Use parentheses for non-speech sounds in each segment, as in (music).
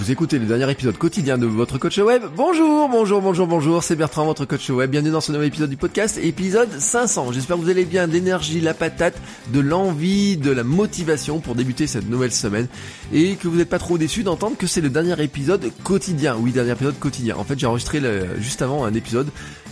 Vous écoutez le dernier épisode quotidien de votre coach web. Bonjour, bonjour, bonjour, bonjour, c'est Bertrand, votre coach web. Bienvenue dans ce nouvel épisode du podcast, épisode 500. J'espère que vous allez bien, de la patate, de l'envie, de la motivation pour débuter cette nouvelle semaine et que vous n'êtes pas trop déçus d'entendre que c'est le dernier épisode quotidien. Oui, dernier épisode quotidien. En fait, j'ai enregistré juste avant un épisode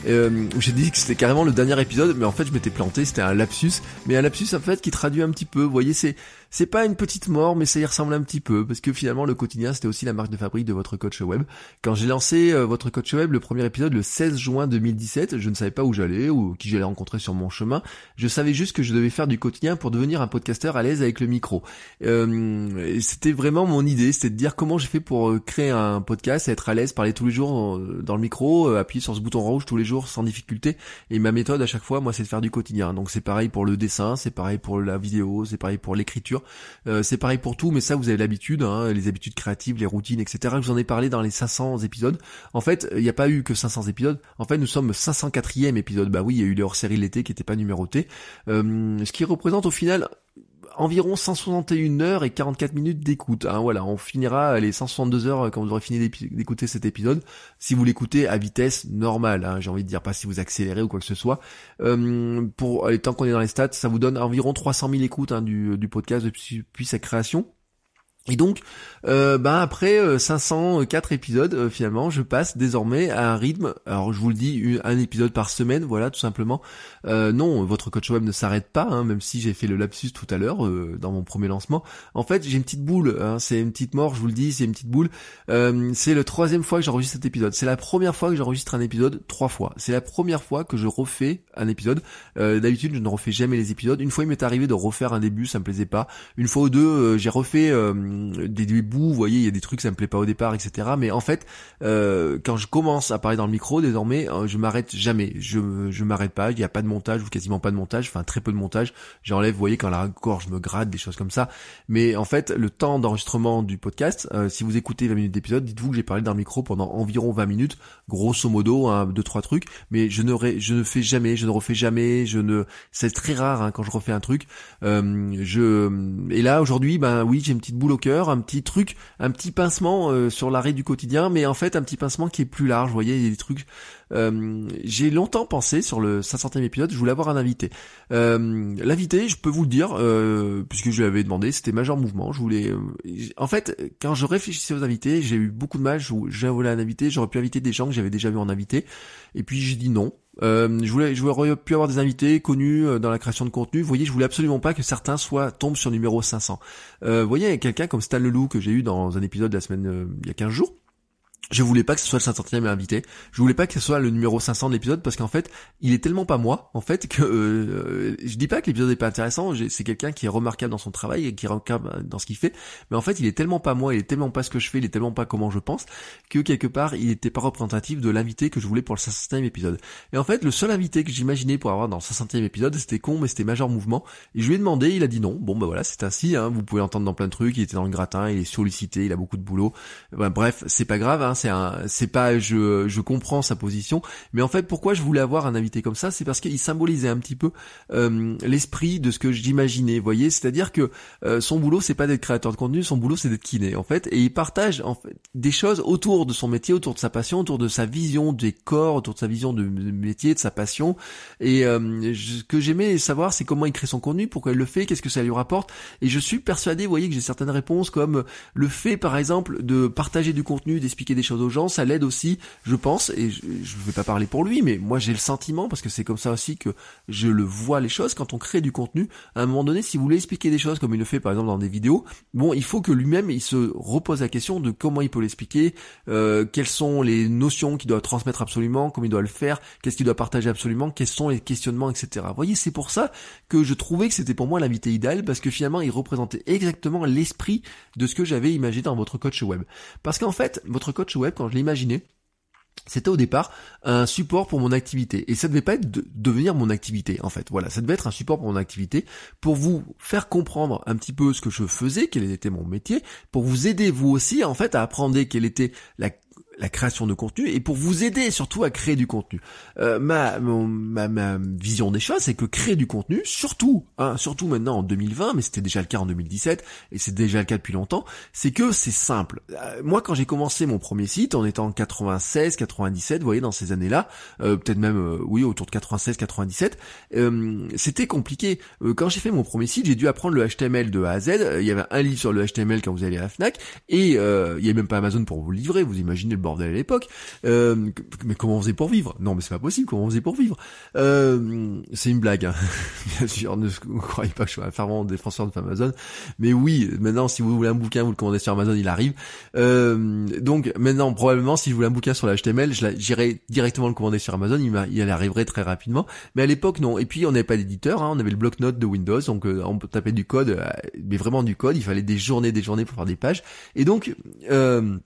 euh, où j'ai dit que c'était carrément le dernier épisode, mais en fait je m'étais planté, c'était un lapsus, mais un lapsus en fait qui traduit un petit peu. Vous voyez, c'est c'est pas une petite mort, mais ça y ressemble un petit peu, parce que finalement le quotidien c'était aussi la marque de fabrique de votre coach web. Quand j'ai lancé euh, votre coach web, le premier épisode le 16 juin 2017, je ne savais pas où j'allais ou qui j'allais rencontrer sur mon chemin. Je savais juste que je devais faire du quotidien pour devenir un podcasteur à l'aise avec le micro. Euh, c'était vraiment mon idée, c'était de dire comment j'ai fait pour euh, créer un podcast, être à l'aise, parler tous les jours dans le micro, appuyer sur ce bouton rouge tous les sans difficulté. Et ma méthode à chaque fois, moi, c'est de faire du quotidien. Donc c'est pareil pour le dessin, c'est pareil pour la vidéo, c'est pareil pour l'écriture euh, c'est pareil pour tout, mais ça vous avez l'habitude, hein, les habitudes créatives, les routines, etc. Je vous en ai parlé dans les 500 épisodes. En fait, il n'y a pas eu que 500 épisodes. En fait, nous sommes 504e épisode. Bah oui, il y a eu les hors-séries l'été qui n'étaient pas numérotés. Euh, ce qui représente au final environ 161 heures et 44 minutes d'écoute. Hein, voilà, on finira les 162 heures quand vous aurez fini d'écouter cet épisode. Si vous l'écoutez à vitesse normale, hein, j'ai envie de dire pas si vous accélérez ou quoi que ce soit. Euh, pour tant qu'on est dans les stats, ça vous donne environ 300 000 écoutes hein, du podcast depuis sa création. Et donc, euh, bah après 504 euh, épisodes, euh, finalement, je passe désormais à un rythme. Alors, je vous le dis, un épisode par semaine, voilà, tout simplement. Euh, non, votre coach web ne s'arrête pas, hein, même si j'ai fait le lapsus tout à l'heure dans mon premier lancement. En fait, j'ai une petite boule. Hein, c'est une petite mort, je vous le dis, c'est une petite boule. c'est le troisième fois que j'enregistre cet épisode. C'est la première fois que j'enregistre un épisode trois fois. C'est la première fois que je refais un épisode. D'habitude, je ne refais jamais les épisodes. Une fois, il m'est arrivé de refaire un début, ça me plaisait pas. Une fois ou deux, j'ai refait des bouts, vous voyez, il y a des trucs ça me plaît pas au départ, etc. Mais en fait, euh, quand je commence à parler dans le micro, désormais, euh, je m'arrête jamais. Je je m'arrête pas. Il n'y a pas de montage ou quasiment pas de montage, enfin très peu de montage. J'enlève, vous voyez, quand la gorge me gratte, des choses comme ça. Mais en fait, le temps d'enregistrement du podcast, euh, si vous écoutez 20 minutes d'épisode, dites-vous que j'ai parlé dans le micro pendant environ 20 minutes, grosso modo, hein, deux trois trucs. Mais je ne je ne fais jamais, je ne refais jamais, je ne, c'est très rare hein, quand je refais un truc. je et là aujourd'hui, ben oui, j'ai une petite boule au un petit truc, un petit pincement euh, sur l'arrêt du quotidien, mais en fait un petit pincement qui est plus large. Vous voyez, il y a des trucs. Euh, j'ai longtemps pensé sur le 500e épisode, je voulais avoir un invité. Euh, L'invité, je peux vous le dire, euh, puisque je lui avais demandé, c'était Major Mouvement. Je voulais, en fait, quand je réfléchissais aux invités, j'ai eu beaucoup de mal. J'ai voulu un invité, j'aurais pu inviter des gens que j'avais déjà vu en invité, et puis j'ai dit non. Euh, je voulais, je voulais pu avoir des invités connus euh, dans la création de contenu. Vous voyez, je voulais absolument pas que certains soient tombent sur numéro 500. Euh, vous voyez, quelqu'un comme Stan Leloup que j'ai eu dans un épisode de la semaine euh, il y a 15 jours je voulais pas que ce soit le 500e invité. Je voulais pas que ce soit le numéro 500 de l'épisode parce qu'en fait, il est tellement pas moi, en fait, que euh, je dis pas que l'épisode est pas intéressant. C'est quelqu'un qui est remarquable dans son travail et qui est remarquable dans ce qu'il fait. Mais en fait, il est tellement pas moi, il est tellement pas ce que je fais, il est tellement pas comment je pense que quelque part, il était pas représentatif de l'invité que je voulais pour le 500e épisode. Et en fait, le seul invité que j'imaginais pour avoir dans le 500e épisode, c'était con, mais c'était Major Mouvement. Et je lui ai demandé, il a dit non. Bon, bah voilà, c'est ainsi. Hein, vous pouvez l'entendre dans plein de trucs. Il était dans le gratin, il est sollicité, il a beaucoup de boulot. bref, c'est pas grave. Hein, c'est un, c'est pas, je, je comprends sa position, mais en fait, pourquoi je voulais avoir un invité comme ça, c'est parce qu'il symbolisait un petit peu euh, l'esprit de ce que j'imaginais, voyez, c'est-à-dire que euh, son boulot, c'est pas d'être créateur de contenu, son boulot, c'est d'être kiné, en fait, et il partage en fait des choses autour de son métier, autour de sa passion, autour de sa vision des corps, autour de sa vision de, métier, de sa passion, et euh, ce que j'aimais savoir, c'est comment il crée son contenu, pourquoi il le fait, qu'est-ce que ça lui rapporte, et je suis persuadé, vous voyez, que j'ai certaines réponses comme le fait, par exemple, de partager du contenu, d'expliquer des choses aux gens, ça l'aide aussi, je pense, et je, ne vais pas parler pour lui, mais moi j'ai le sentiment, parce que c'est comme ça aussi que je le vois les choses, quand on crée du contenu, à un moment donné, si vous voulez expliquer des choses comme il le fait par exemple dans des vidéos, bon, il faut que lui-même, il se repose la question de comment il peut l'expliquer, euh, quelles sont les notions qu'il doit transmettre absolument, comment il doit le faire, qu'est-ce qu'il doit partager absolument, quels sont les questionnements, etc. Vous voyez, c'est pour ça que je trouvais que c'était pour moi l'invité idéal, parce que finalement, il représentait exactement l'esprit de ce que j'avais imaginé dans votre coach web. Parce qu'en fait, votre coach web, quand je l'ai imaginé, c'était au départ un support pour mon activité et ça devait pas être de devenir mon activité en fait. Voilà, ça devait être un support pour mon activité pour vous faire comprendre un petit peu ce que je faisais, quel était mon métier, pour vous aider vous aussi en fait à apprendre quelle était la la création de contenu et pour vous aider surtout à créer du contenu. Euh, ma, ma, ma vision des choses, c'est que créer du contenu, surtout, hein, surtout maintenant en 2020, mais c'était déjà le cas en 2017 et c'est déjà le cas depuis longtemps, c'est que c'est simple. Euh, moi, quand j'ai commencé mon premier site, en étant en 96, 97, vous voyez, dans ces années-là, euh, peut-être même, euh, oui, autour de 96, 97, c'était compliqué. quand j'ai fait mon premier site, j'ai dû apprendre le HTML de A à Z. Il y avait un livre sur le HTML quand vous allez à la Fnac et il y avait même pas Amazon pour vous livrer. Vous imaginez à l'époque. Euh, mais comment on faisait pour vivre? Non, mais c'est pas possible. Comment on faisait pour vivre? Euh, C'est une blague. Hein. (laughs) Bien sûr, ne (laughs) croyez pas que je suis un fervent défenseur de Amazon. Mais oui, maintenant, si vous voulez un bouquin, vous le commandez sur Amazon, il arrive. Euh, donc maintenant, probablement, si vous voulez un bouquin sur l'HTML, j'irai directement le commander sur Amazon. Il, il arriverait très rapidement. Mais à l'époque, non. Et puis, on n'avait pas d'éditeur. Hein. On avait le bloc-notes de Windows, donc on tapait du code, mais vraiment du code. Il fallait des journées, des journées pour faire des pages. Et donc, euh,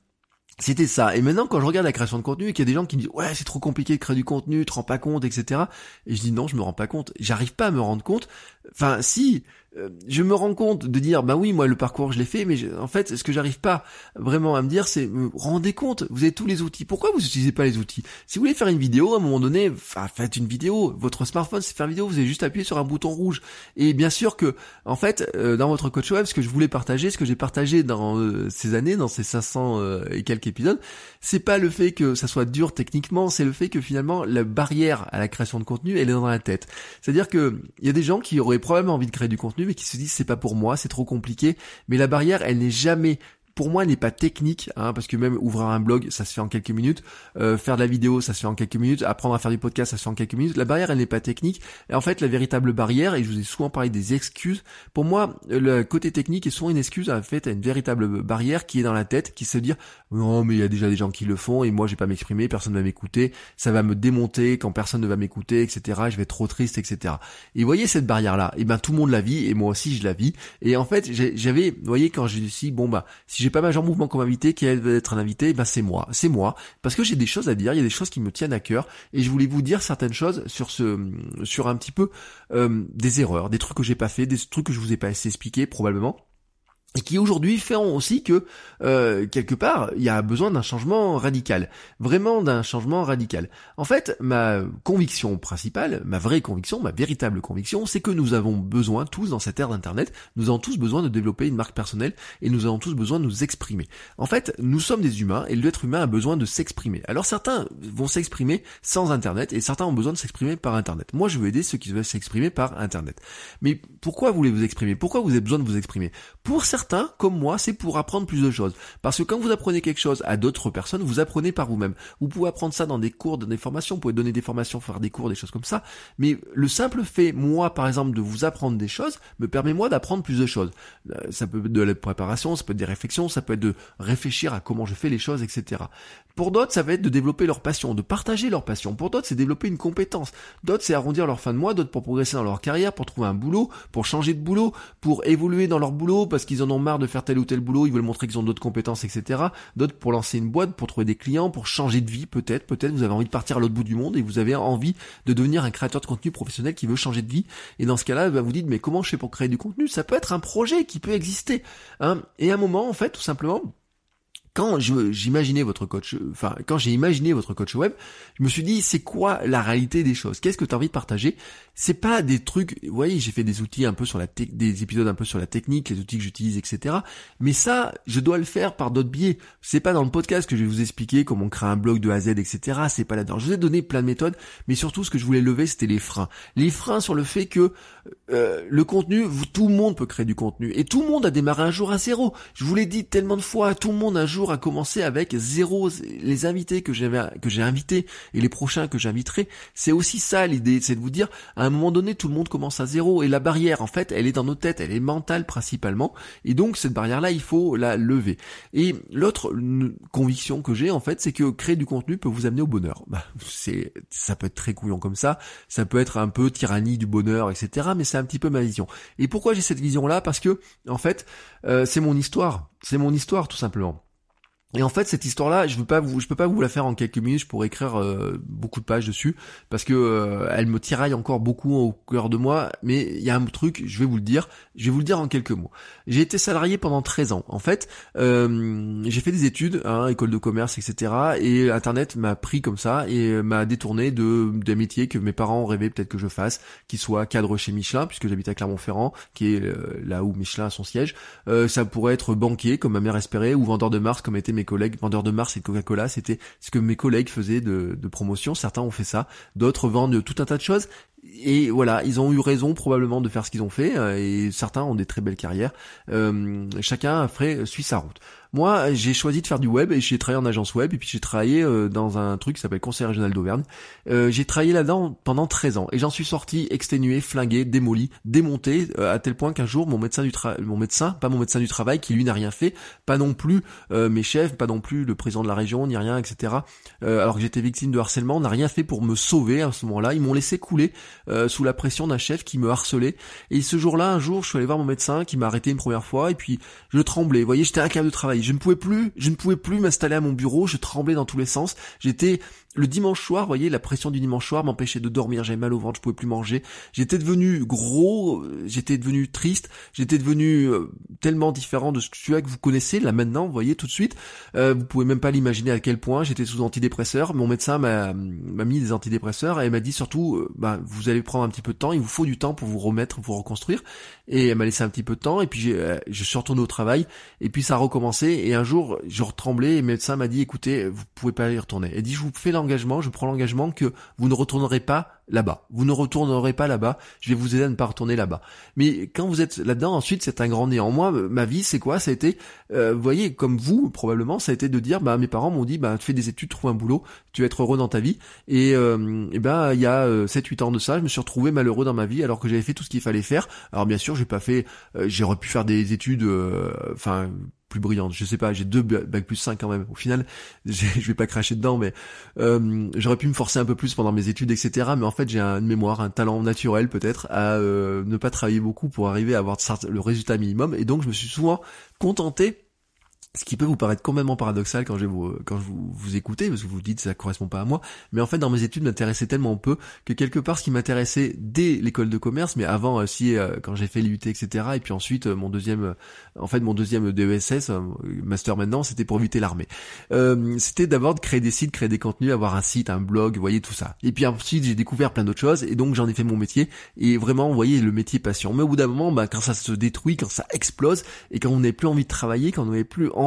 c'était ça. Et maintenant, quand je regarde la création de contenu et qu'il y a des gens qui me disent ouais c'est trop compliqué de créer du contenu, tu te rends pas compte, etc. Et je dis non, je me rends pas compte. J'arrive pas à me rendre compte. Enfin, si, euh, je me rends compte de dire bah oui moi le parcours je l'ai fait mais en fait ce que j'arrive pas vraiment à me dire c'est me rendez compte vous avez tous les outils. Pourquoi vous n'utilisez pas les outils? Si vous voulez faire une vidéo à un moment donné faites une vidéo. Votre smartphone c'est faire vidéo. Vous avez juste appuyé sur un bouton rouge. Et bien sûr que en fait euh, dans votre coach web ce que je voulais partager ce que j'ai partagé dans euh, ces années dans ces 500 et quelques épisodes c'est pas le fait que ça soit dur techniquement c'est le fait que finalement la barrière à la création de contenu elle est dans la tête. C'est à dire que il y a des gens qui probablement envie de créer du contenu mais qui se disent c'est pas pour moi, c'est trop compliqué. Mais la barrière, elle n'est jamais pour moi n'est pas technique, hein, parce que même ouvrir un blog, ça se fait en quelques minutes, euh, faire de la vidéo, ça se fait en quelques minutes, apprendre à faire du podcast, ça se fait en quelques minutes. La barrière, elle n'est pas technique. Et en fait, la véritable barrière, et je vous ai souvent parlé des excuses, pour moi, le côté technique est souvent une excuse en fait à une véritable barrière qui est dans la tête, qui se dit non mais il y a déjà des gens qui le font et moi je vais pas m'exprimer, personne ne va m'écouter, ça va me démonter quand personne ne va m'écouter, etc. Je vais être trop triste, etc. Et vous voyez cette barrière là, et ben tout le monde la vit et moi aussi je la vis. Et en fait, j'avais, vous voyez quand je dis bon bah si j'ai pas Major Mouvement comme invité, qui va être un invité, ben c'est moi, c'est moi, parce que j'ai des choses à dire, il y a des choses qui me tiennent à cœur, et je voulais vous dire certaines choses sur ce, sur un petit peu euh, des erreurs, des trucs que j'ai pas fait, des trucs que je vous ai pas assez expliqué probablement et qui aujourd'hui feront aussi que euh, quelque part il y a besoin d'un changement radical, vraiment d'un changement radical. En fait, ma conviction principale, ma vraie conviction, ma véritable conviction, c'est que nous avons besoin tous dans cette ère d'internet, nous avons tous besoin de développer une marque personnelle et nous avons tous besoin de nous exprimer. En fait, nous sommes des humains et l'être humain a besoin de s'exprimer. Alors certains vont s'exprimer sans internet et certains ont besoin de s'exprimer par internet. Moi, je veux aider ceux qui veulent s'exprimer par internet. Mais pourquoi voulez-vous exprimer? Pourquoi vous avez besoin de vous exprimer? Pour certains certains, comme moi, c'est pour apprendre plus de choses. Parce que quand vous apprenez quelque chose à d'autres personnes, vous apprenez par vous-même. Vous pouvez apprendre ça dans des cours, dans des formations, vous pouvez donner des formations, faire des cours, des choses comme ça. Mais le simple fait, moi, par exemple, de vous apprendre des choses, me permet moi d'apprendre plus de choses. Euh, ça peut être de la préparation, ça peut être des réflexions, ça peut être de réfléchir à comment je fais les choses, etc. Pour d'autres, ça va être de développer leur passion, de partager leur passion. Pour d'autres, c'est développer une compétence. D'autres, c'est arrondir leur fin de mois, d'autres pour progresser dans leur carrière, pour trouver un boulot, pour changer de boulot, pour évoluer dans leur boulot parce qu'ils en ont marre de faire tel ou tel boulot, ils veulent montrer qu'ils ont d'autres compétences, etc. D'autres pour lancer une boîte, pour trouver des clients, pour changer de vie, peut-être, peut-être vous avez envie de partir à l'autre bout du monde et vous avez envie de devenir un créateur de contenu professionnel qui veut changer de vie. Et dans ce cas-là, bah, vous dites, mais comment je fais pour créer du contenu? Ça peut être un projet qui peut exister. Hein et à un moment, en fait, tout simplement, quand j'imaginais votre coach, enfin quand j'ai imaginé votre coach web, je me suis dit c'est quoi la réalité des choses? Qu'est-ce que tu as envie de partager? C'est pas des trucs, vous voyez, j'ai fait des outils un peu sur la des épisodes un peu sur la technique, les outils que j'utilise, etc. Mais ça, je dois le faire par d'autres biais. C'est pas dans le podcast que je vais vous expliquer comment créer un blog de A à Z, etc. C'est pas là-dedans. Je vous ai donné plein de méthodes, mais surtout ce que je voulais lever, c'était les freins. Les freins sur le fait que euh, le contenu, tout le monde peut créer du contenu et tout le monde a démarré un jour à zéro. Je vous l'ai dit tellement de fois, tout le monde un jour a commencé avec zéro. Les invités que j'avais, que j'ai invités et les prochains que j'inviterai, c'est aussi ça l'idée, c'est de vous dire, à un moment donné, tout le monde commence à zéro et la barrière, en fait, elle est dans nos têtes, elle est mentale principalement, et donc cette barrière-là, il faut la lever. Et l'autre conviction que j'ai, en fait, c'est que créer du contenu peut vous amener au bonheur. Bah, c'est, ça peut être très couillon comme ça, ça peut être un peu tyrannie du bonheur, etc. Mais c'est un petit peu ma vision. Et pourquoi j'ai cette vision-là? Parce que, en fait, euh, c'est mon histoire. C'est mon histoire, tout simplement. Et en fait, cette histoire-là, je veux pas vous, je peux pas vous la faire en quelques minutes. Je pourrais écrire euh, beaucoup de pages dessus parce que euh, elle me tiraille encore beaucoup au cœur de moi. Mais il y a un truc, je vais vous le dire. Je vais vous le dire en quelques mots. J'ai été salarié pendant 13 ans. En fait, euh, j'ai fait des études, hein, école de commerce, etc. Et Internet m'a pris comme ça et m'a détourné de des métiers que mes parents rêvaient peut-être que je fasse, qui soit cadre chez Michelin, puisque j'habite à Clermont-Ferrand, qui est là où Michelin a son siège. ça pourrait être banquier, comme ma mère espérait, ou vendeur de Mars, comme était mes collègues vendeurs de Mars et de Coca-Cola, c'était ce que mes collègues faisaient de, promotion. Certains ont fait ça, d'autres vendent tout un tas de choses. Et voilà, ils ont eu raison probablement de faire ce qu'ils ont fait, euh, et certains ont des très belles carrières. Euh, chacun après suit sa route. Moi, j'ai choisi de faire du web et j'ai travaillé en agence web et puis j'ai travaillé euh, dans un truc qui s'appelle Conseil régional d'Auvergne. Euh, j'ai travaillé là-dedans pendant 13 ans et j'en suis sorti exténué, flingué, démoli, démonté euh, à tel point qu'un jour mon médecin du travail, mon médecin, pas mon médecin du travail qui lui n'a rien fait, pas non plus mes chefs, pas non plus le président de la région, ni rien, etc. alors que j'étais victime de harcèlement, n'a rien fait pour me sauver à ce moment-là. Ils m'ont laissé couler sous la pression d'un chef qui me harcelait. Et ce jour-là, un jour, je suis allé voir mon médecin qui m'a arrêté une première fois et puis je tremblais. Vous voyez, j'étais incapable de travailler je ne pouvais plus, je ne pouvais plus m'installer à mon bureau, je tremblais dans tous les sens. J'étais le dimanche soir, voyez, la pression du dimanche soir m'empêchait de dormir, j'avais mal au ventre, je pouvais plus manger. J'étais devenu gros, j'étais devenu triste, j'étais devenu euh, tellement différent de ce que vous connaissez là maintenant, vous voyez tout de suite. Euh, vous pouvez même pas l'imaginer à quel point j'étais sous antidépresseurs. Mon médecin m'a mis des antidépresseurs et elle m'a dit surtout, euh, bah, vous allez prendre un petit peu de temps, il vous faut du temps pour vous remettre, vous reconstruire. Et elle m'a laissé un petit peu de temps et puis j'ai, je suis retourné au travail et puis ça a recommencé et un jour je retremblais et le médecin m'a dit écoutez, vous pouvez pas y retourner. Et dit je vous fais l'engagement, je prends l'engagement que vous ne retournerez pas là-bas. Vous ne retournerez pas là-bas. Je vais vous aider à ne pas retourner là-bas. Mais quand vous êtes là-dedans, ensuite, c'est un grand néant. Moi, ma vie, c'est quoi? Ça a été, euh, vous voyez, comme vous, probablement, ça a été de dire, bah, mes parents m'ont dit, bah, fais des études, trouve un boulot, tu vas être heureux dans ta vie. Et, euh, ben, il y a 7-8 euh, ans de ça, je me suis retrouvé malheureux dans ma vie, alors que j'avais fait tout ce qu'il fallait faire. Alors bien sûr, j'ai pas fait, j'aurais pu faire des études, enfin plus brillante. Je sais pas, j'ai deux bac plus 5 quand même. Au final, (laughs) je vais pas cracher dedans, mais euh, j'aurais pu me forcer un peu plus pendant mes études, etc. Mais en fait, j'ai une mémoire, un talent naturel peut-être à euh, ne pas travailler beaucoup pour arriver à avoir le résultat minimum. Et donc, je me suis souvent contenté ce qui peut vous paraître complètement paradoxal quand je vous quand je vous, vous écoutez parce que vous vous dites ça correspond pas à moi. Mais en fait dans mes études m'intéressait tellement peu que quelque part ce qui m'intéressait dès l'école de commerce mais avant aussi euh, quand j'ai fait l'UT etc et puis ensuite euh, mon deuxième en fait mon deuxième DESS euh, master maintenant c'était pour éviter l'armée. C'était d'abord de créer des sites créer des contenus avoir un site un blog vous voyez tout ça. Et puis ensuite j'ai découvert plein d'autres choses et donc j'en ai fait mon métier. Et vraiment vous voyez le métier passion. Mais au bout d'un moment bah, quand ça se détruit quand ça explose et quand on n'a plus envie de travailler quand on n'a plus envie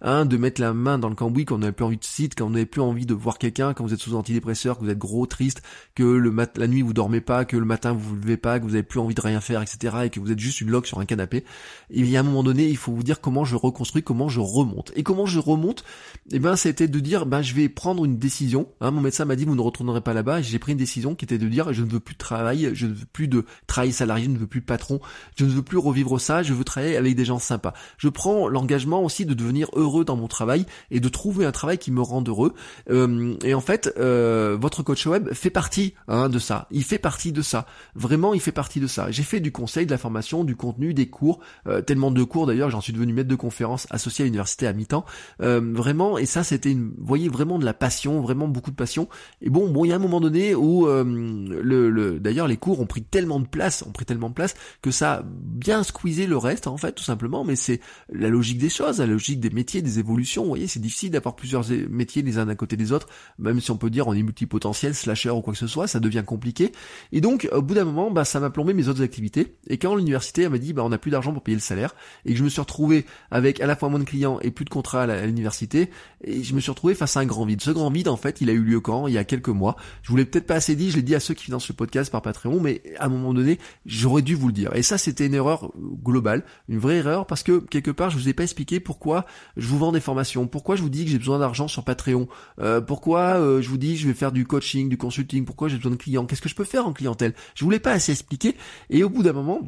hein, de mettre la main dans le cambouis, quand on n'avait plus envie de site, quand on n'avait plus envie de voir quelqu'un, quand vous êtes sous antidépresseur, que vous êtes gros, triste, que la nuit vous dormez pas, que le matin vous vous levez pas, que vous avez plus envie de rien faire, etc. et que vous êtes juste une loque sur un canapé. il y a un moment donné, il faut vous dire comment je reconstruis, comment je remonte. Et comment je remonte? Eh ben, c'était de dire, ben, je vais prendre une décision. Hein, mon médecin m'a dit, vous ne retournerez pas là-bas. J'ai pris une décision qui était de dire, je ne veux plus de travail, je ne veux plus de travail salarié, je ne veux plus de patron, je ne veux plus revivre ça, je veux travailler avec des gens sympas. Je prends l'engagement aussi de devenir heureux dans mon travail et de trouver un travail qui me rende heureux. Euh, et en fait, euh, votre coach web fait partie hein, de ça. Il fait partie de ça. Vraiment, il fait partie de ça. J'ai fait du conseil, de la formation, du contenu, des cours, euh, tellement de cours d'ailleurs, j'en suis devenu maître de conférence associé à l'université à mi-temps. vraiment, et ça, c'était une, vous voyez, vraiment de la passion, vraiment beaucoup de passion. Et bon, bon, il y a un moment donné où le, le d'ailleurs, les cours ont pris tellement de place, ont pris tellement de place que ça a bien squeezé le reste, en fait, tout simplement. Mais c'est la logique des choses, la logique des métiers, des évolutions. Vous voyez, c'est difficile d'avoir plusieurs métiers les uns à côté des autres, même si on peut dire on est multipotentiel, slasher ou quoi que ce soit, ça devient compliqué. Et donc, au bout d'un moment, bah, ça m'a plombé mes autres activités. Et quand l'université m'a dit, bah, on n'a plus d'argent pour payer le salaire, et que je me suis retrouvé avec à la fois moins de clients et plus de contrats à l'université, et je me suis retrouvé face à un grand vide. Ce grand vide, en fait, il a eu lieu quand? Il y a quelques mois. Je vous l'ai peut-être pas assez dit, je l'ai dit à ceux qui financent ce podcast par Patreon, mais à un moment donné, j'aurais dû vous le dire. Et ça, c'était une erreur globale, une vraie erreur, parce que quelque part, je vous ai pas expliqué pourquoi je vous vends des formations, pourquoi je vous dis que j'ai besoin d'argent sur Patreon, euh, pourquoi euh, je vous dis je vais faire du coaching, du consulting, pourquoi j'ai besoin de clients, qu'est-ce que je peux faire en clientèle? Je voulais pas assez expliquer et au bout d'un moment,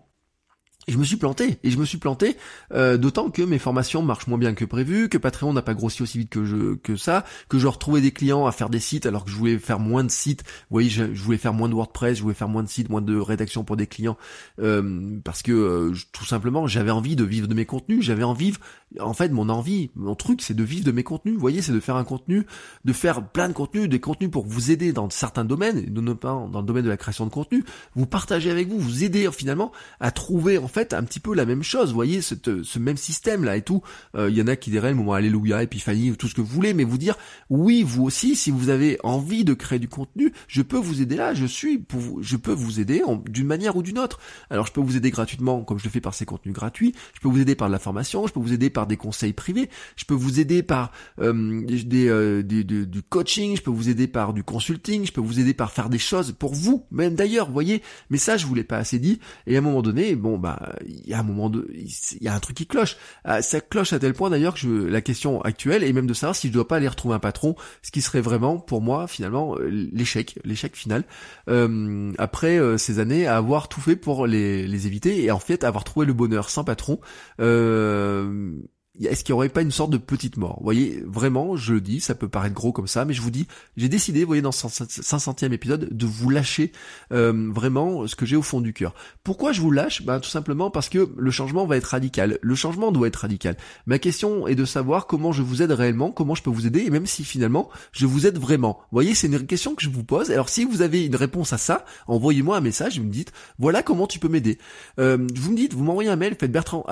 et je me suis planté, et je me suis planté, euh, d'autant que mes formations marchent moins bien que prévu, que Patreon n'a pas grossi aussi vite que je que ça, que je retrouvais des clients à faire des sites alors que je voulais faire moins de sites. Vous voyez, je, voulais faire moins de WordPress, je voulais faire moins de sites, moins de rédaction pour des clients, euh, parce que euh, tout simplement j'avais envie de vivre de mes contenus, j'avais envie, en fait mon envie, mon truc c'est de vivre de mes contenus. Vous voyez, c'est de faire un contenu, de faire plein de contenus, des contenus pour vous aider dans certains domaines, notamment dans le domaine de la création de contenu, vous partager avec vous, vous aider finalement à trouver fait un petit peu la même chose, vous voyez, ce même système là et tout. Euh, il y en a qui diraient moment Alléluia, Épiphanie, tout ce que vous voulez, mais vous dire oui, vous aussi, si vous avez envie de créer du contenu, je peux vous aider là, je suis pour vous, je peux vous aider d'une manière ou d'une autre. Alors je peux vous aider gratuitement, comme je le fais par ces contenus gratuits, je peux vous aider par de la formation, je peux vous aider par des conseils privés, je peux vous aider par euh, des, euh, du coaching, je peux vous aider par du consulting, je peux vous aider par faire des choses pour vous, même d'ailleurs, vous voyez, mais ça je vous l'ai pas assez dit, et à un moment donné, bon bah il y a un moment de, il y a un truc qui cloche. Ah, ça cloche à tel point d'ailleurs que je, la question actuelle est même de savoir si je dois pas aller retrouver un patron, ce qui serait vraiment pour moi finalement euh, l'échec, l'échec final. Euh, après euh, ces années à avoir tout fait pour les, les éviter et en fait avoir trouvé le bonheur sans patron. Euh, est-ce qu'il n'y aurait pas une sorte de petite mort? Vous voyez, vraiment, je le dis, ça peut paraître gros comme ça, mais je vous dis, j'ai décidé, vous voyez, dans ce 500e épisode, de vous lâcher euh, vraiment ce que j'ai au fond du cœur. Pourquoi je vous lâche? Ben, Tout simplement parce que le changement va être radical. Le changement doit être radical. Ma question est de savoir comment je vous aide réellement, comment je peux vous aider, et même si finalement, je vous aide vraiment. Vous voyez, c'est une question que je vous pose. Alors si vous avez une réponse à ça, envoyez-moi un message, vous me dites, voilà comment tu peux m'aider. Euh, vous me dites, vous m'envoyez un mail, faites bertrand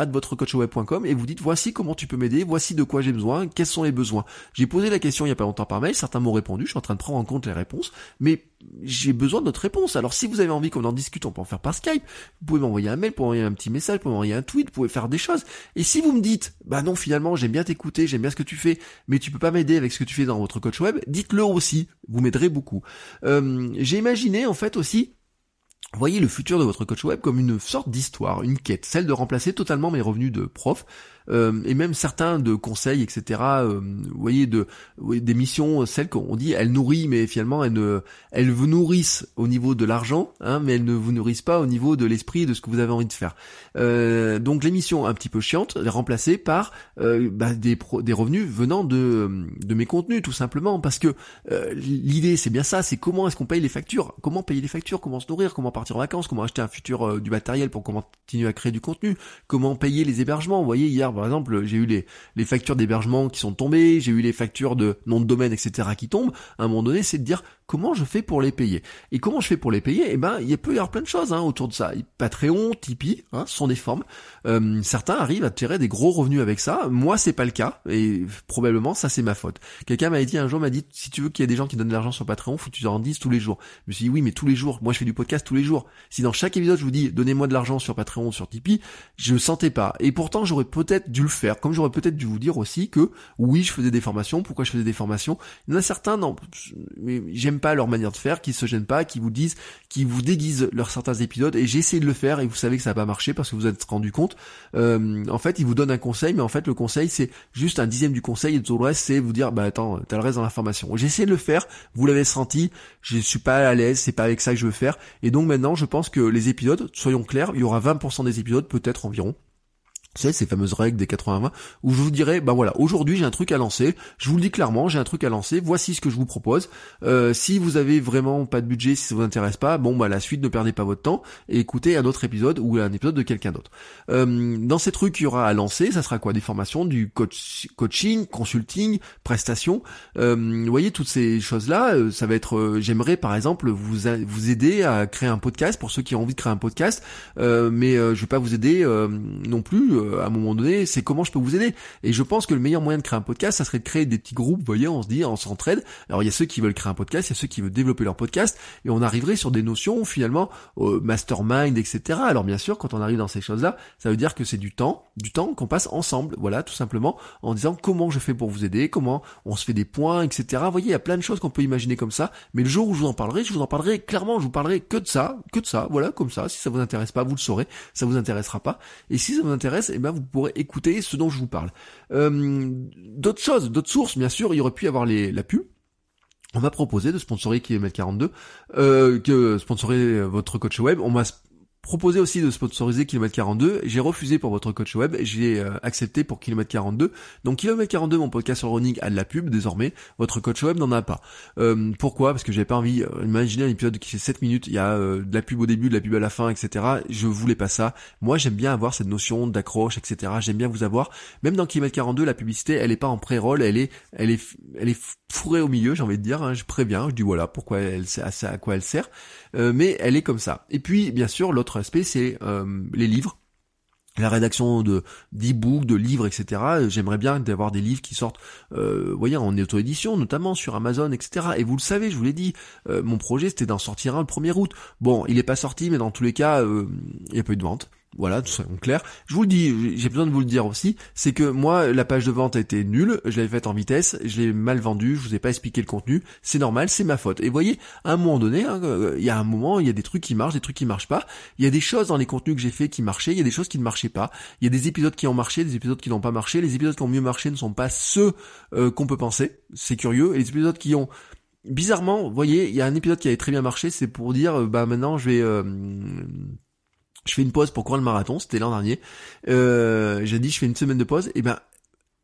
et vous dites, voici comment tu peux m'aider, voici de quoi j'ai besoin, quels sont les besoins. J'ai posé la question il y a pas longtemps par mail, certains m'ont répondu, je suis en train de prendre en compte les réponses, mais j'ai besoin de notre réponse. Alors si vous avez envie qu'on en discute, on peut en faire par Skype, vous pouvez m'envoyer un mail, vous pouvez m'envoyer un petit message, vous pouvez m'envoyer un tweet, vous pouvez faire des choses. Et si vous me dites, bah non finalement j'aime bien t'écouter, j'aime bien ce que tu fais, mais tu peux pas m'aider avec ce que tu fais dans votre coach web, dites-le aussi, vous m'aiderez beaucoup. Euh, j'ai imaginé en fait aussi voyez le futur de votre coach web comme une sorte d'histoire, une quête, celle de remplacer totalement mes revenus de prof euh, et même certains de conseils, etc. Euh, vous voyez, de des missions, celles qu'on dit, elles nourrissent, mais finalement elles ne, elles vous nourrissent au niveau de l'argent, hein, mais elles ne vous nourrissent pas au niveau de l'esprit de ce que vous avez envie de faire. Euh, donc les missions un petit peu chiantes, les remplacer par euh, bah, des des revenus venant de de mes contenus, tout simplement, parce que euh, l'idée c'est bien ça, c'est comment est-ce qu'on paye les factures, comment payer les factures, comment se nourrir, comment partir en vacances, comment acheter un futur du matériel pour continuer à créer du contenu, comment payer les hébergements. Vous voyez hier par exemple, j'ai eu les, les factures d'hébergement qui sont tombées, j'ai eu les factures de nom de domaine, etc. qui tombent. À un moment donné, c'est de dire comment je fais pour les payer. Et comment je fais pour les payer? Eh ben, il peut y avoir plein de choses hein, autour de ça. Patreon, Tipeee, hein, sont des formes. Euh, certains arrivent à tirer des gros revenus avec ça. Moi, c'est pas le cas, et probablement ça c'est ma faute. Quelqu'un m'a dit un jour, m'a dit si tu veux qu'il y ait des gens qui donnent de l'argent sur Patreon, faut que tu en dises tous les jours. Je me suis dit oui, mais tous les jours. Moi, je fais du podcast tous les jours. Si dans chaque épisode je vous dis donnez-moi de l'argent sur Patreon, sur Tipeee, je le sentais pas. Et pourtant, j'aurais peut-être dû le faire. Comme j'aurais peut-être dû vous dire aussi que oui, je faisais des formations. Pourquoi je faisais des formations? Il y en a certains, non, j'aime pas leur manière de faire, qui se gênent pas, qui vous disent, qui vous déguisent leurs certains épisodes. Et j'ai essayé de le faire et vous savez que ça n'a pas marché parce que vous, vous êtes rendu compte. Euh, en fait, ils vous donnent un conseil, mais en fait, le conseil c'est juste un dixième du conseil et tout le reste c'est vous dire, bah attends, t'as le reste dans l'information. J'ai essayé de le faire, vous l'avez senti, je suis pas à l'aise, c'est pas avec ça que je veux faire. Et donc maintenant, je pense que les épisodes, soyons clairs, il y aura 20% des épisodes, peut-être environ, c'est ces fameuses règles des 80-20 où je vous dirais ben voilà aujourd'hui j'ai un truc à lancer. Je vous le dis clairement j'ai un truc à lancer. Voici ce que je vous propose. Euh, si vous avez vraiment pas de budget si ça vous intéresse pas bon bah la suite ne perdez pas votre temps et écoutez un autre épisode ou un épisode de quelqu'un d'autre. Euh, dans ces trucs il y aura à lancer. Ça sera quoi? Des formations du coach, coaching consulting prestations. Euh, vous voyez toutes ces choses là euh, ça va être euh, j'aimerais par exemple vous vous aider à créer un podcast pour ceux qui ont envie de créer un podcast. Mais je vais pas vous aider non plus euh, à un moment donné, c'est comment je peux vous aider. Et je pense que le meilleur moyen de créer un podcast, ça serait de créer des petits groupes, vous voyez, on se dit, on s'entraide. Alors il y a ceux qui veulent créer un podcast, il y a ceux qui veulent développer leur podcast, et on arriverait sur des notions finalement euh, mastermind, etc. Alors bien sûr, quand on arrive dans ces choses-là, ça veut dire que c'est du temps, du temps qu'on passe ensemble, voilà, tout simplement, en disant comment je fais pour vous aider, comment on se fait des points, etc. Vous voyez, il y a plein de choses qu'on peut imaginer comme ça, mais le jour où je vous en parlerai, je vous en parlerai clairement, je vous parlerai que de ça, que de ça, voilà, comme ça. Si ça vous intéresse pas, vous le saurez, ça vous intéressera pas. Et si ça vous intéresse, et ben vous pourrez écouter ce dont je vous parle. Euh, d'autres choses, d'autres sources, bien sûr, il aurait pu y avoir les, la pub. On m'a proposé de sponsoriser Kilomètre 42, euh, que sponsoriser votre coach web. On m'a proposé aussi de sponsoriser Kilomètre 42. J'ai refusé pour votre coach web. J'ai euh, accepté pour Kilomètre 42. Donc Kilomètre 42, mon podcast sur a de la pub désormais. Votre coach web n'en a pas. Euh, pourquoi? Parce que j'avais pas envie. Euh, imaginez un épisode qui fait 7 minutes. Il y a de la pub au début, de la pub à la fin, etc. Je voulais pas ça. Moi, j'aime bien avoir cette notion d'accroche, etc. J'aime bien vous avoir. Même dans Kilomètre 42, la publicité, elle est pas en pré-roll. Elle est, elle est, elle est fourrée au milieu. J'ai envie de dire. Hein. Je préviens. Je dis voilà pourquoi elle, à quoi elle sert. mais elle est comme ça. Et puis, bien sûr, l'autre aspect, c'est euh, les livres la rédaction de d'e-books, de livres, etc. J'aimerais bien d'avoir des livres qui sortent, euh, voyez, en auto-édition, notamment sur Amazon, etc. Et vous le savez, je vous l'ai dit, euh, mon projet c'était d'en sortir un le 1er août. Bon, il est pas sorti, mais dans tous les cas, il n'y a pas eu de vente. Voilà, tout ça en clair. Je vous le dis, j'ai besoin de vous le dire aussi, c'est que moi, la page de vente a été nulle, je l'avais faite en vitesse, je l'ai mal vendue, je vous ai pas expliqué le contenu, c'est normal, c'est ma faute. Et voyez, à un moment donné, hein, euh, il y a un moment, il y a des trucs qui marchent, des trucs qui marchent pas, il y a des choses dans les contenus que j'ai fait qui marchaient, il y a des choses qui ne marchaient pas, il y a des épisodes qui ont marché, des épisodes qui n'ont pas marché, les épisodes qui ont mieux marché ne sont pas ceux euh, qu'on peut penser, c'est curieux, et les épisodes qui ont bizarrement, voyez, il y a un épisode qui avait très bien marché, c'est pour dire, euh, bah maintenant je vais je fais une pause pour courir le marathon, c'était l'an dernier. Euh, j'ai dit je fais une semaine de pause, et ben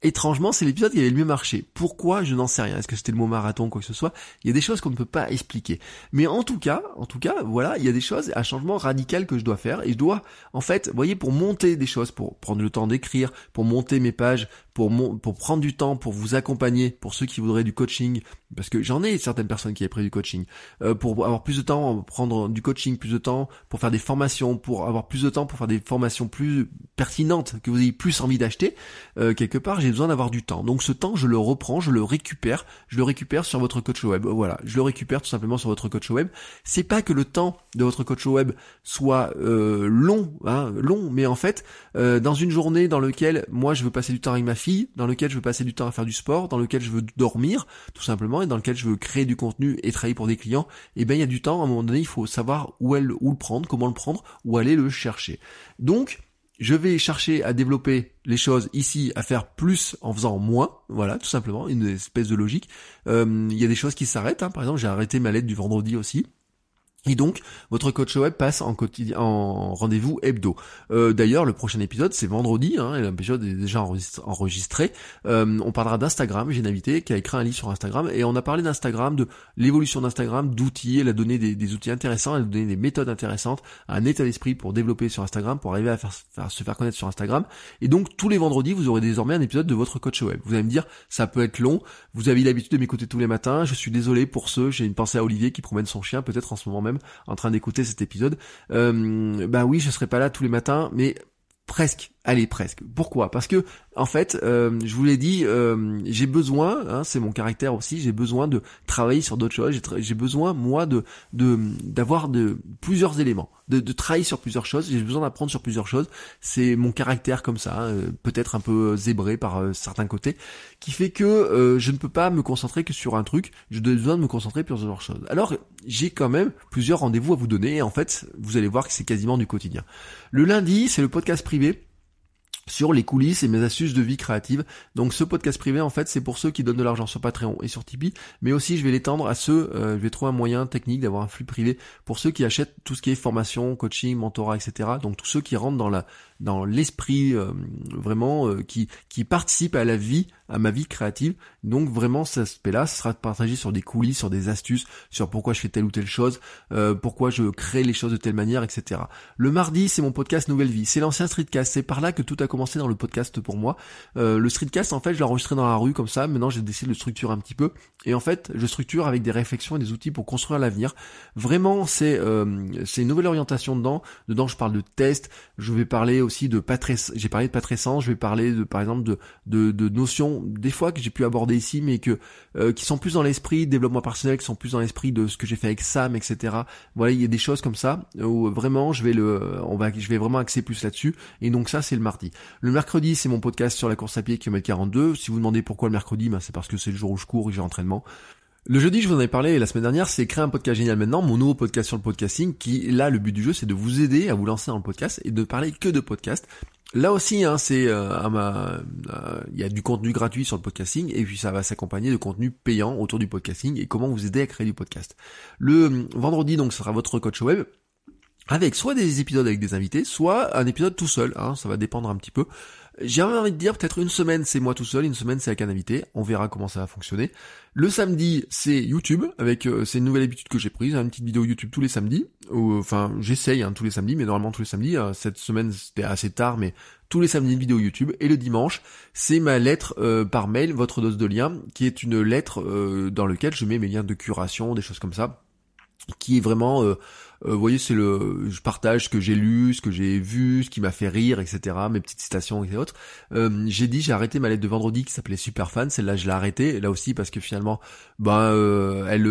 étrangement c'est l'épisode qui avait le mieux marché. Pourquoi? Je n'en sais rien. Est-ce que c'était le mot marathon quoi que ce soit? Il y a des choses qu'on ne peut pas expliquer. Mais en tout cas, en tout cas, voilà, il y a des choses, un changement radical que je dois faire, et je dois, en fait, vous voyez, pour monter des choses, pour prendre le temps d'écrire, pour monter mes pages, pour prendre du temps, pour vous accompagner, pour ceux qui voudraient du coaching, parce que j'en ai certaines personnes qui avaient pris du coaching, euh, pour avoir plus de temps, prendre du coaching, plus de temps pour faire des formations, pour avoir plus de temps pour faire des formations plus pertinentes, que vous ayez plus envie d'acheter, euh, quelque part j'ai besoin d'avoir du temps. Donc ce temps je le reprends, je le récupère, je le récupère sur votre coach web. Voilà, je le récupère tout simplement sur votre coach web. C'est pas que le temps de votre coach web soit euh, long, hein, long, mais en fait dans une journée dans laquelle moi je veux passer du temps avec ma fille, dans lequel je veux passer du temps à faire du sport, dans lequel je veux dormir, tout simplement, et dans lequel je veux créer du contenu et travailler pour des clients, et eh ben il y a du temps, à un moment donné, il faut savoir où, où le prendre, comment le prendre, où aller le chercher. Donc, je vais chercher à développer les choses ici, à faire plus en faisant moins, voilà, tout simplement, une espèce de logique. Euh, il y a des choses qui s'arrêtent, hein. par exemple, j'ai arrêté ma lettre du vendredi aussi, et donc, votre coach web passe en quotidien, en rendez-vous hebdo. Euh, D'ailleurs, le prochain épisode, c'est vendredi, hein, l'épisode est déjà enregistré. Euh, on parlera d'Instagram. J'ai une invitée qui a écrit un livre sur Instagram, et on a parlé d'Instagram, de l'évolution d'Instagram, d'outils. Elle a donné des, outils intéressants, elle a donné des méthodes intéressantes, un état d'esprit pour développer sur Instagram, pour arriver à se faire connaître sur Instagram. Et donc, tous les vendredis, vous aurez désormais un épisode de votre coach web. Vous allez me dire, ça peut être long. Vous avez l'habitude de m'écouter tous les matins. Je suis désolé pour ceux. J'ai une pensée à Olivier qui promène son chien, peut-être en ce moment même en train d'écouter cet épisode, euh, bah oui, je serai pas là tous les matins, mais presque. Allez, presque. Pourquoi? Parce que en fait, euh, je vous l'ai dit, euh, j'ai besoin, hein, c'est mon caractère aussi, j'ai besoin de travailler sur d'autres choses. J'ai besoin moi de d'avoir de, plusieurs éléments, de, travailler sur plusieurs choses. J'ai besoin d'apprendre sur plusieurs choses. C'est mon caractère comme ça, hein, peut-être un peu zébré par euh, certains côtés, qui fait que je ne peux pas me concentrer que sur un truc. Dois besoin de me concentrer sur plusieurs choses. Alors j'ai quand même plusieurs rendez-vous à vous donner. Et en fait, vous allez voir que c'est quasiment du quotidien. Le lundi, c'est le podcast privé sur les coulisses et mes astuces de vie créative. Donc ce podcast privé en fait c'est pour ceux qui donnent de l'argent sur Patreon et sur Tipeee, mais aussi je vais l'étendre à ceux, euh, je vais trouver un moyen technique d'avoir un flux privé pour ceux qui achètent tout ce qui est formation, coaching, mentorat, etc. Donc tous ceux qui rentrent dans la dans l'esprit euh, vraiment euh, qui qui participe à la vie, à ma vie créative. Donc vraiment cet aspect-là sera partagé sur des coulisses, sur des astuces, sur pourquoi je fais telle ou telle chose, euh, pourquoi je crée les choses de telle manière, etc. Le mardi, c'est mon podcast Nouvelle Vie. C'est l'ancien Streetcast. C'est par là que tout a commencé dans le podcast pour moi. le Streetcast, en fait, je l'ai enregistré dans la rue comme ça. Maintenant, j'ai décidé de le structurer un petit peu. Et en fait, je structure avec des réflexions et des outils pour construire l'avenir. Vraiment, c'est c'est une nouvelle orientation dedans. Dedans, je parle de tests. Je vais parler aussi de j'ai parlé de patrescence, je vais parler de par exemple de, de, de notions des fois que j'ai pu aborder ici, mais que euh, qui sont plus dans l'esprit développement personnel, qui sont plus dans l'esprit de ce que j'ai fait avec Sam, etc. Voilà, il y a des choses comme ça où vraiment je vais le, on va, je vais vraiment axer plus là-dessus. Et donc ça c'est le mardi. Le mercredi c'est mon podcast sur la course à pied kilomètre 42. Si vous demandez pourquoi le mercredi, ben, c'est parce que c'est le jour où je cours et j'ai entraînement. Le jeudi, je vous en ai parlé la semaine dernière, c'est créer un podcast génial maintenant, mon nouveau podcast sur le podcasting, qui là, le but du jeu, c'est de vous aider à vous lancer dans le podcast et de parler que de podcast. Là aussi, hein, c'est euh, euh, il y a du contenu gratuit sur le podcasting et puis ça va s'accompagner de contenu payant autour du podcasting et comment vous aider à créer du podcast. Le euh, vendredi, donc, ce sera votre coach web avec soit des épisodes avec des invités, soit un épisode tout seul. Hein, ça va dépendre un petit peu. J'ai envie de dire peut-être une semaine c'est moi tout seul, une semaine c'est avec un invité. On verra comment ça va fonctionner. Le samedi c'est YouTube avec euh, c'est une nouvelle habitude que j'ai prise, une petite vidéo YouTube tous les samedis. enfin j'essaye hein, tous les samedis, mais normalement tous les samedis. Euh, cette semaine c'était assez tard, mais tous les samedis une vidéo YouTube. Et le dimanche c'est ma lettre euh, par mail, votre dose de lien, qui est une lettre dans laquelle je mets mes liens de curation, des choses comme ça, qui est vraiment euh, vous voyez, c'est le, je partage ce que j'ai lu, ce que j'ai vu, ce qui m'a fait rire, etc. Mes petites citations et autres. Euh, j'ai dit, j'ai arrêté ma lettre de vendredi qui s'appelait Super Fan. Celle-là, je l'ai arrêtée. Là aussi parce que finalement, ben, euh, elle,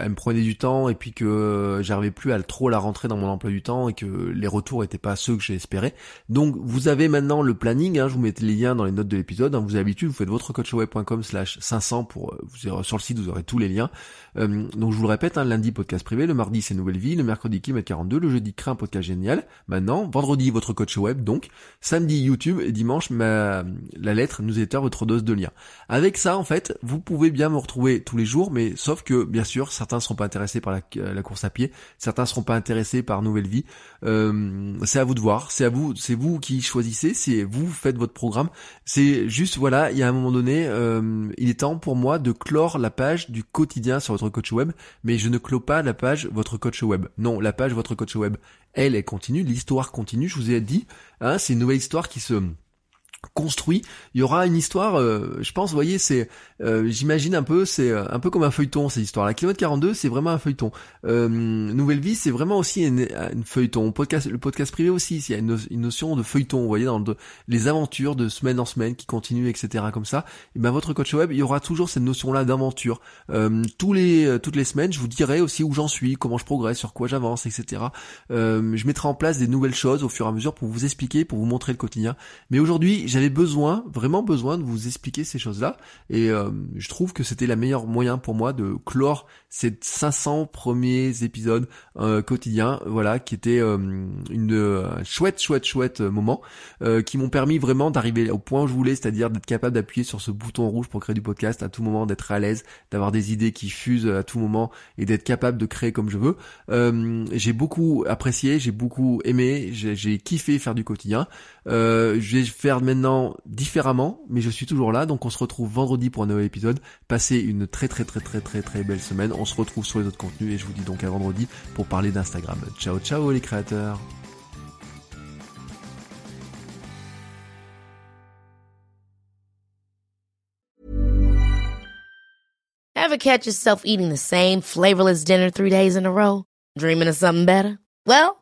elle me prenait du temps et puis que j'arrivais plus à trop la rentrer dans mon emploi du temps et que les retours étaient pas ceux que j'espérais. Donc, vous avez maintenant le planning. Hein, je vous mets les liens dans les notes de l'épisode. Hein, vous avez l'habitude, vous faites votre coachweb.com slash 500 pour vous, sur le site, vous aurez tous les liens. donc, je vous le répète, hein, lundi podcast privé, le mardi c'est nouvelle vie, le mercredi Kilomètre 42, le jeudi crée un podcast génial. Maintenant, vendredi votre coach web, donc samedi YouTube et dimanche ma, la lettre newsletter votre dose de lien. Avec ça, en fait, vous pouvez bien me retrouver tous les jours, mais sauf que bien sûr, certains seront pas intéressés par la, course à pied, certains seront pas intéressés par Nouvelle Vie. Euh, c'est à vous de voir, c'est à vous, c'est vous qui choisissez, c'est vous faites votre programme. C'est juste voilà, il y a un moment donné, euh, il est temps pour moi de clore la page du quotidien sur votre coach web, mais je ne clôt pas la page votre coach web. Non, la page votre coach web, elle, elle continue, l'histoire continue, je vous ai dit, hein, c'est une nouvelle histoire qui se construit. Il y aura une histoire, euh, je pense, vous voyez, c'est, euh, j'imagine un peu, c'est euh, un peu comme un feuilleton cette histoire. La kilomètre 42, c'est vraiment un feuilleton. Nouvelle vie, c'est vraiment aussi une, feuilleton. Podcast, le podcast privé aussi, il y a une, notion de feuilleton. Vous voyez, dans les aventures de semaine en semaine qui continuent, etc. Comme ça. Et ben votre coach web, il y aura toujours cette notion-là d'aventure. tous les toutes les semaines, je vous dirai aussi où j'en suis, comment je progresse, sur quoi j'avance, etc. je mettrai en place des nouvelles choses au fur et à mesure pour vous expliquer, pour vous montrer le quotidien. Mais aujourd'hui, j'avais besoin, vraiment besoin de vous expliquer ces choses-là. Et euh, je trouve que c'était la meilleure moyen pour moi de clore ces 500 premiers épisodes euh, quotidiens, voilà, qui étaient euh, une chouette, chouette, chouette moment, qui m'ont permis vraiment d'arriver au point où je voulais, c'est-à-dire d'être capable d'appuyer sur ce bouton rouge pour créer du podcast à tout moment, d'être à l'aise, d'avoir des idées qui fusent à tout moment et d'être capable de créer comme je veux. j'ai beaucoup apprécié, j'ai beaucoup aimé, j'ai kiffé faire du quotidien. Je vais faire maintenant différemment, mais je suis toujours là, donc on se retrouve vendredi pour un nouvel épisode. Passez une très très très très très très belle semaine. On se retrouve sur les autres contenus et je vous dis donc à vendredi pour parler d'Instagram. Ciao ciao les créateurs. Ever catch yourself eating the same flavorless dinner three days in a row? Dreaming of something better? Well,